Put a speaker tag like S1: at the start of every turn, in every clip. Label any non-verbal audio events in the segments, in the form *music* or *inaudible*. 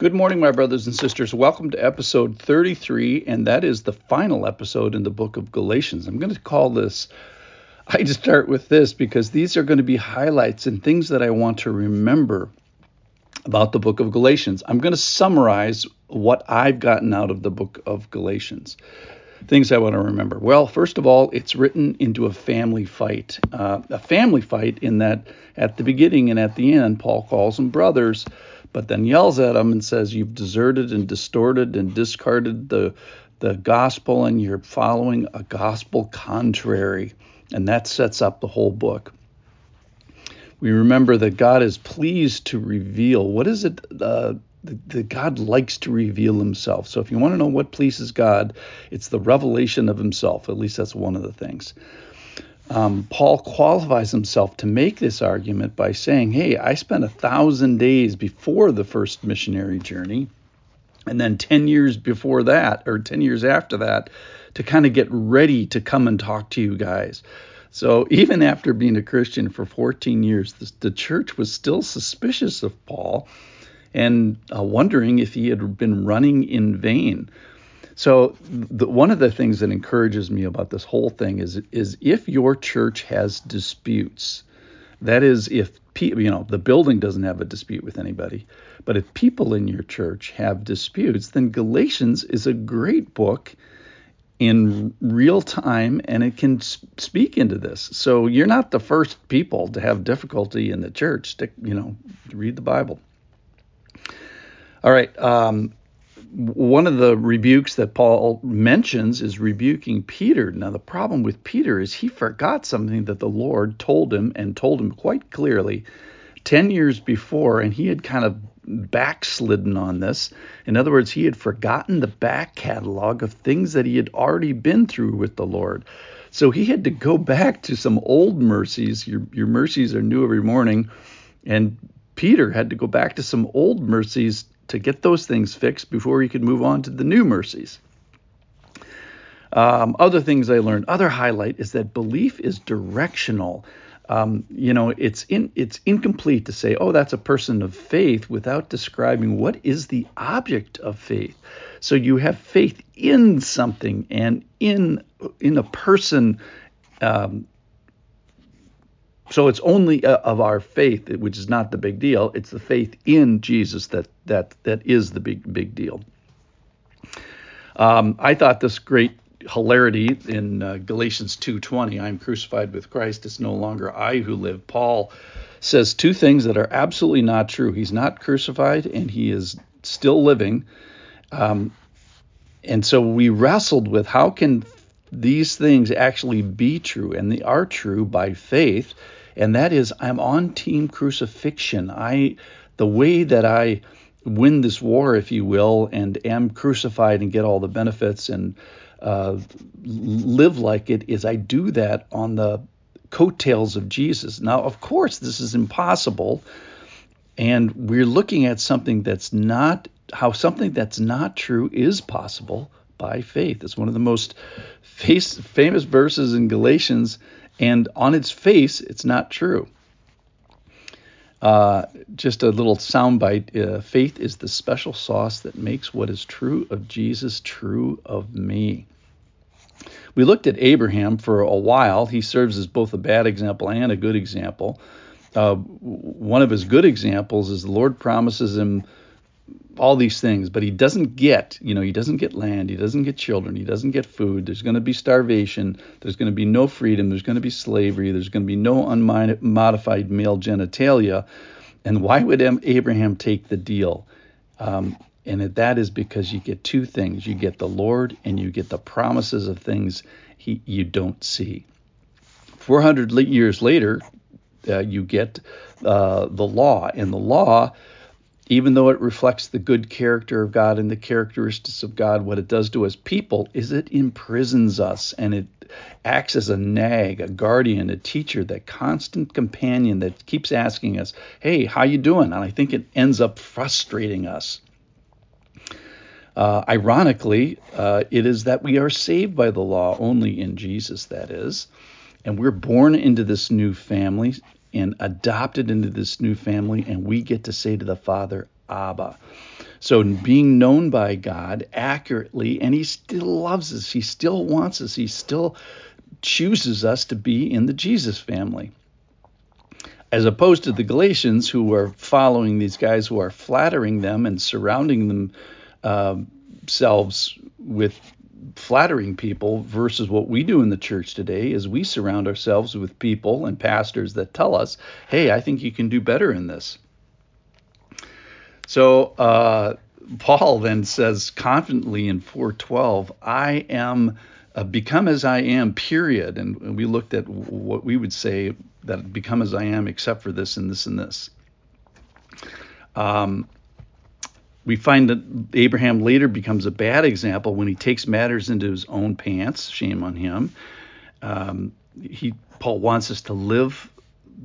S1: Good morning, my brothers and sisters. Welcome to episode 33, and that is the final episode in the book of Galatians. I'm going to call this, *laughs* I just start with this because these are going to be highlights and things that I want to remember about the book of Galatians. I'm going to summarize what I've gotten out of the book of Galatians. Things I want to remember. Well, first of all, it's written into a family fight. Uh, a family fight in that at the beginning and at the end, Paul calls them brothers but then yells at them and says, You've deserted and distorted and discarded the, the gospel and you're following a gospel contrary. And that sets up the whole book. We remember that God is pleased to reveal what is it uh, that God likes to reveal himself. So if you want to know what pleases God, it's the revelation of himself. At least that's one of the things um, Paul qualifies himself to make this argument by saying, Hey, I spent a thousand days before the first missionary journey, and then 10 years before that, or 10 years after that, to kind of get ready to come and talk to you guys. So even after being a Christian for 14 years, the, the church was still suspicious of Paul and uh, wondering if he had been running in vain. So the, one of the things that encourages me about this whole thing is is if your church has disputes, that is if you know the building doesn't have a dispute with anybody, but if people in your church have disputes, then Galatians is a great book in real time and it can speak into this. So you're not the first people to have difficulty in the church to you know read the Bible. All right. Um, one of the rebukes that Paul mentions is rebuking Peter. Now, the problem with Peter is he forgot something that the Lord told him and told him quite clearly 10 years before, and he had kind of backslidden on this. In other words, he had forgotten the back catalog of things that he had already been through with the Lord. So he had to go back to some old mercies. Your, your mercies are new every morning. And Peter had to go back to some old mercies to get those things fixed before you could move on to the new mercies. Um, other things I learned, other highlight is that belief is directional. Um, you know, it's in, it's incomplete to say, oh, that's a person of faith without describing what is the object of faith. So you have faith in something and in in a person um, so it's only uh, of our faith, which is not the big deal. It's the faith in Jesus that that that is the big big deal. Um, I thought this great hilarity in uh, Galatians 2:20, "I'm crucified with Christ; it's no longer I who live." Paul says two things that are absolutely not true. He's not crucified, and he is still living. Um, and so we wrestled with how can these things actually be true, and they are true by faith and that is I'm on team crucifixion. I the way that I win this war, if you will, and am crucified and get all the benefits and uh, live like it is I do that on the coattails of Jesus. Now, of course, this is impossible, and we're looking at something that's not how something that's not true is possible by faith. It's one of the most *laughs* face, famous verses in Galatians and on its face, it's not true. Uh, just a little soundbite uh, faith is the special sauce that makes what is true of Jesus true of me. We looked at Abraham for a while. He serves as both a bad example and a good example. Uh, one of his good examples is the Lord promises him all these things, but he doesn't get, you know, he doesn't get land, he doesn't get children, he doesn't get food. There's going to be starvation, there's going to be no freedom, there's going to be slavery, there's going to be no unmodified male genitalia. And why would Abraham take the deal? Um, and that is because you get two things you get the Lord and you get the promises of things he, you don't see. 400 years later, uh, you get uh, the law, and the law even though it reflects the good character of God and the characteristics of God, what it does to us people is it imprisons us and it acts as a nag, a guardian, a teacher, that constant companion that keeps asking us, "Hey, how you doing?" And I think it ends up frustrating us. Uh, ironically, uh, it is that we are saved by the law only in Jesus, that is, and we're born into this new family and adopted into this new family, and we get to say to the Father, Abba. So being known by God accurately, and He still loves us, He still wants us, He still chooses us to be in the Jesus family. As opposed to the Galatians who are following these guys who are flattering them and surrounding themselves uh, with flattering people versus what we do in the church today is we surround ourselves with people and pastors that tell us, hey, I think you can do better in this. So uh, Paul then says confidently in 412, I am uh, become as I am, period. And we looked at what we would say that become as I am, except for this and this and this. Um, we find that Abraham later becomes a bad example when he takes matters into his own pants. Shame on him. Um, he Paul wants us to live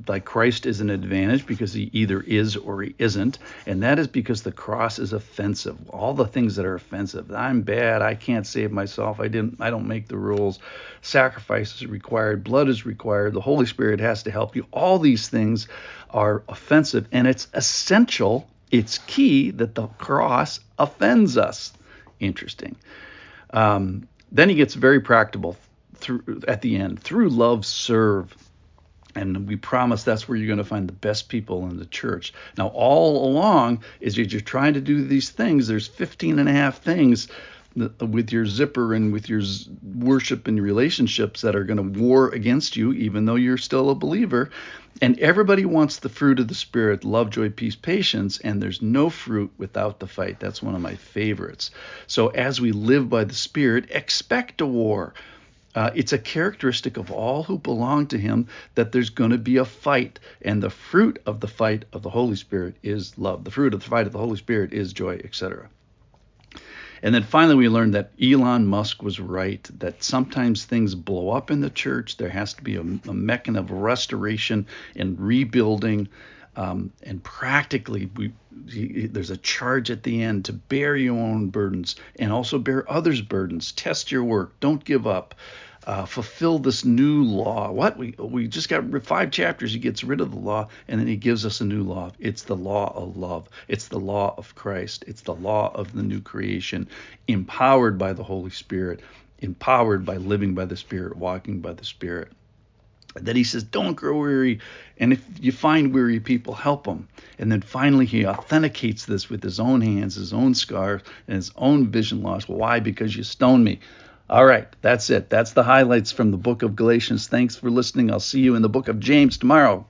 S1: like Christ is an advantage because he either is or he isn't, and that is because the cross is offensive. All the things that are offensive. I'm bad. I can't save myself. I didn't. I don't make the rules. Sacrifice is required. Blood is required. The Holy Spirit has to help you. All these things are offensive, and it's essential. It's key that the cross offends us. Interesting. Um, then he gets very practical through at the end. Through love, serve and we promise that's where you're going to find the best people in the church. Now, all along, as you're trying to do these things, there's 15 and a half things with your zipper and with your worship and relationships that are going to war against you, even though you're still a believer. And everybody wants the fruit of the Spirit love, joy, peace, patience, and there's no fruit without the fight. That's one of my favorites. So, as we live by the Spirit, expect a war. Uh, it's a characteristic of all who belong to him that there's going to be a fight, and the fruit of the fight of the Holy Spirit is love. The fruit of the fight of the Holy Spirit is joy, etc. And then finally, we learned that Elon Musk was right, that sometimes things blow up in the church. There has to be a, a mechanism of restoration and rebuilding. Um, and practically, we, there's a charge at the end to bear your own burdens and also bear others' burdens. Test your work. Don't give up uh, fulfill this new law. What we we just got five chapters. He gets rid of the law, and then he gives us a new law. It's the law of love. It's the law of Christ. It's the law of the new creation, empowered by the Holy Spirit, empowered by living by the Spirit, walking by the Spirit. That he says, don't grow weary, and if you find weary people, help them. And then finally, he authenticates this with his own hands, his own scars, and his own vision loss. Why? Because you stoned me. All right, that's it. That's the highlights from the book of Galatians. Thanks for listening. I'll see you in the book of James tomorrow.